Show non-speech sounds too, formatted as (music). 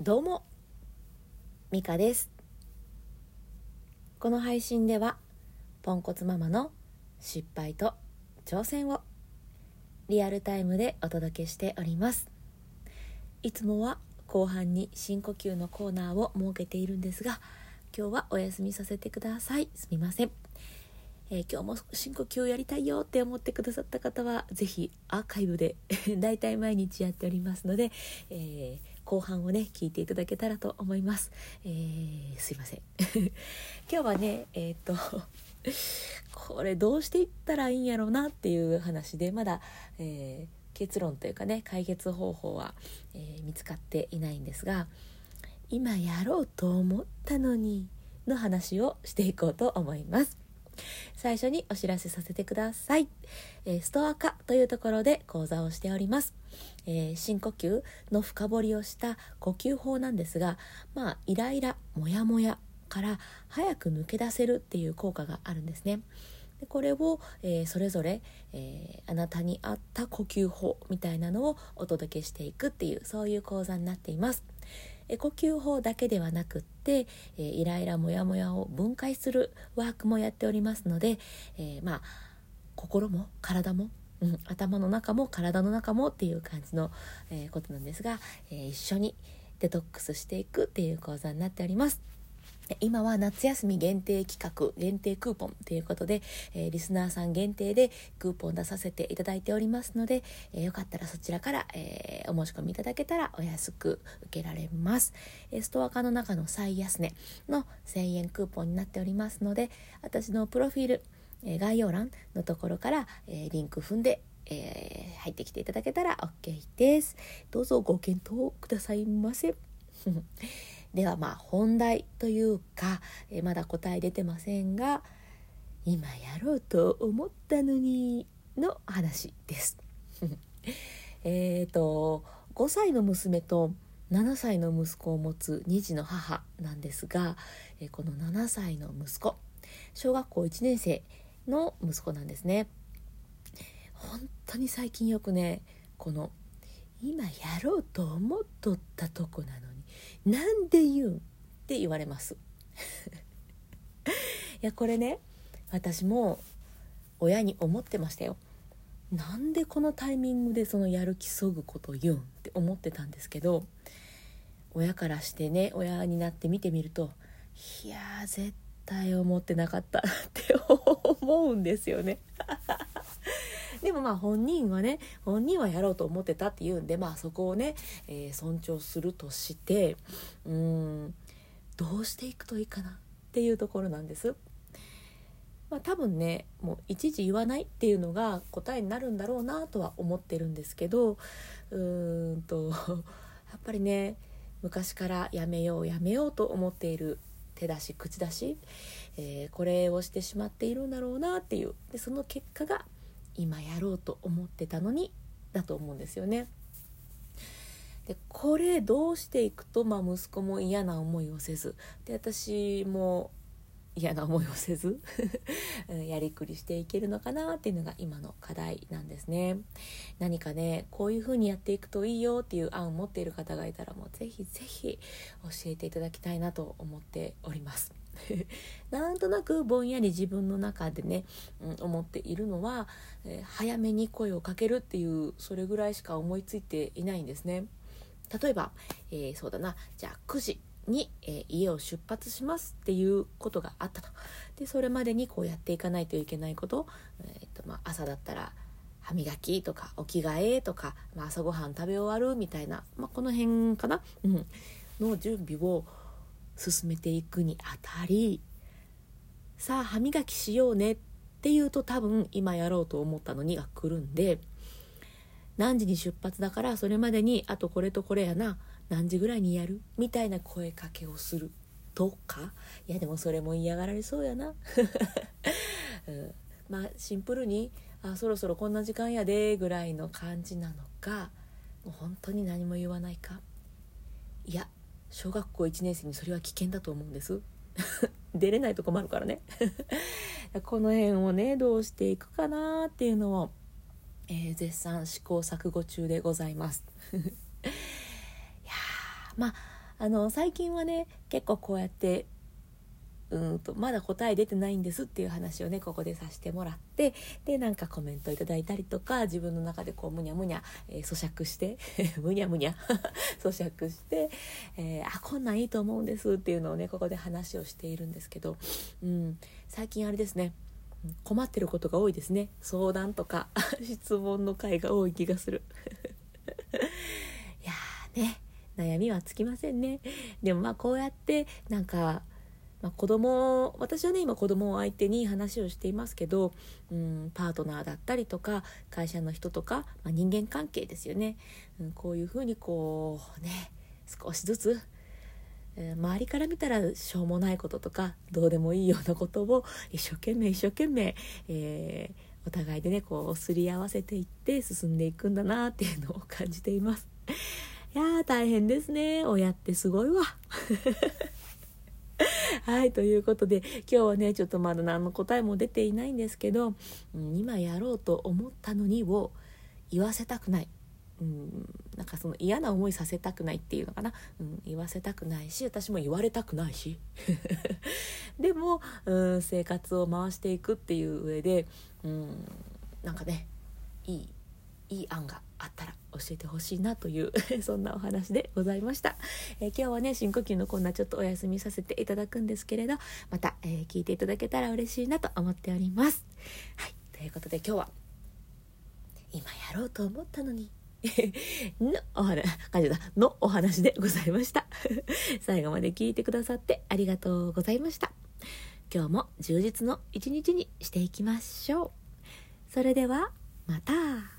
どうもミカです。この配信ではポンコツママの失敗と挑戦をリアルタイムでお届けしております。いつもは後半に深呼吸のコーナーを設けているんですが今日はお休みさせてください。すみません。えー、今日も深呼吸やりたいよって思ってくださった方は是非アーカイブでだいたい毎日やっておりますので、えー後半をね聞いていただけたらと思います、えー、すいません。(laughs) 今日はねえっ、と (laughs) これどうしていったらいいんやろうなっていう話でまだ、えー、結論というかね解決方法は、え、見つかっていないんですが今やろうと思ったのにの話をしていこうと思います。最初にお知らせさせてください、えー、ストア化というところで講座をしております、えー、深呼吸の深掘りをした呼吸法なんですがまあイライラモヤモヤから早く抜け出せるっていう効果があるんですね。でこれを、えー、それぞれ、えー、あなたに合った呼吸法みたいなのをお届けしていくっていうそういう講座になっています。呼吸法だけではなくって、えイライラモヤモヤを分解するワークもやっておりますので、えー、まあ心も体もうん、頭の中も体の中もっていう感じの、えー、ことなんですが、え、一緒にデトックスしていくっていう講座になっております。今は夏休み限定企画限定クーポンということで、えー、リスナーさん限定でクーポン出させていただいておりますので、えー、よかったらそちらから、えー、お申し込みいただけたらお安く受けられます、えストア化の中の最安値の1000円クーポンになっておりますので私のプロフィールえ概要欄のところから、えリンク踏んで、えー、入ってきていただけたら OK です。どうぞご検討くださいませ。ではまあ本題というか、えまだ答え出てませんが今やろうと思ったのにの話です。(laughs) えっと5歳の娘と7歳の息子を持つ2児の母なんですが、えこの7歳の息子小学校1年生の息子なんですね本当に最近よくねこの今やろうと思っとったとこなのなんで言うん？って言われます。(laughs) いやこれね私も親に思ってましたよ。なんでこのタイミングでそのやる気そぐこと言うん？って思ってたんですけど親からしてね親になって見てみるといやー絶対思ってなかったって思うんですよね。でもまあ本人はね本人はやろうと思ってたっていうんでまあそこをね、えー、尊重するとしてうんどうしていくといいかなっていうところなんです。まあ、多分ねもう一時言わないっていうのが答えになるんだろうなとは思ってるんですけどうーんと (laughs) やっぱりね昔からやめようやめようと思っている手出し口出し、えー、これをしてしまっているんだろうなっていうでその結果が今やろうと思ってたのにだと思うんですよね。でこれどうしていくと、まあ、息子も嫌な思いをせずで私も嫌な思いをせず (laughs) やりくりしていけるのかなっていうのが今の課題なんですね何かねこういう風にやっていくといいよっていう案を持っている方がいたらもうぜひぜひ教えていただきたいなと思っております (laughs) なんとなくぼんやり自分の中でね、うん、思っているのは、えー、早めに声をかけるっていうそれぐらいしか思いついていないんですね。例えば、えー、そうだな。じゃあ9時に、えー、家を出発しますっていうことがあったと。でそれまでにこうやっていかないといけないこと,、えーとまあ、朝だったら歯磨きとかお着替えとか、まあ、朝ごはん食べ終わるみたいな、まあ、この辺かな、うん、の準備を進めていくにあたりさあ歯磨きしようねっていうと多分今やろうと思ったのにが来るんで何時に出発だからそれまでにあとこれとこれやな何時ぐらいにやる？みたいな声かけをする。とかいやでもそれも嫌がられそうやな、(laughs) うん、まあシンプルにあそろそろこんな時間やでぐらいの感じなのかもう本当に何も言わないか。いや小学校1年生にそれは危険だと思うんです。(laughs) 出れないと困るからね。(laughs) この辺をねどうしていくかなっていうのを、えー、絶賛試行錯誤中でございます。(laughs) いやまああの最近はね結構こうやってうんとまだ答え出てないんですっていう話をねここでさせてもらってでなんかコメントいただいたりとか自分の中でこうむにゃむにゃ、えー、咀嚼して (laughs) むにゃむにゃ (laughs) 咀嚼して、えー、あこんなんいいと思うんですっていうのをねここで話をしているんですけど、うん、最近あれですね困ってることが多いですね。相談とか (laughs) 質問の回が多い気がする。いやね悩みはつきませんね。でもまあこうやってなんかまあ、子供私はね今子供を相手に話をしていますけど、うん、パートナーだったりとか会社の人とか、まあ、人間関係ですよね、うん、こういうふうにこうね少しずつ、周りから見たらしょうもないこととかどうでもいいようなことを一生懸命一生懸命、えー、お互いでねこうすり合わせていって進んでいくんだなっていうのを感じています。いやー大変ですね親ってすごいわ。(laughs) はいということで今日はねちょっとまだ何の答えも出ていないんですけど、うん、今やろうと思ったのにを言わせたくない。うん、なんかその嫌な思いさせたくないっていうのかな、うん、言わせたくないし私も言われたくないし (laughs) でも、うん、生活を回していくっていう上で、うん、なんかねいいいい案があったら教えてほしいなという (laughs) そんなお話でございました、えー、今日はね深呼吸のコーナーちょっとお休みさせていただくんですけれどまた、えー、聞いていただけたら嬉しいなと思っておりますはいということで今日は今やろうと思ったのに (laughs) のお話、感じだ、のお話でございました。(laughs) 最後まで聞いてくださってありがとうございました。今日も充実の一日にしていきましょう。それでは、また。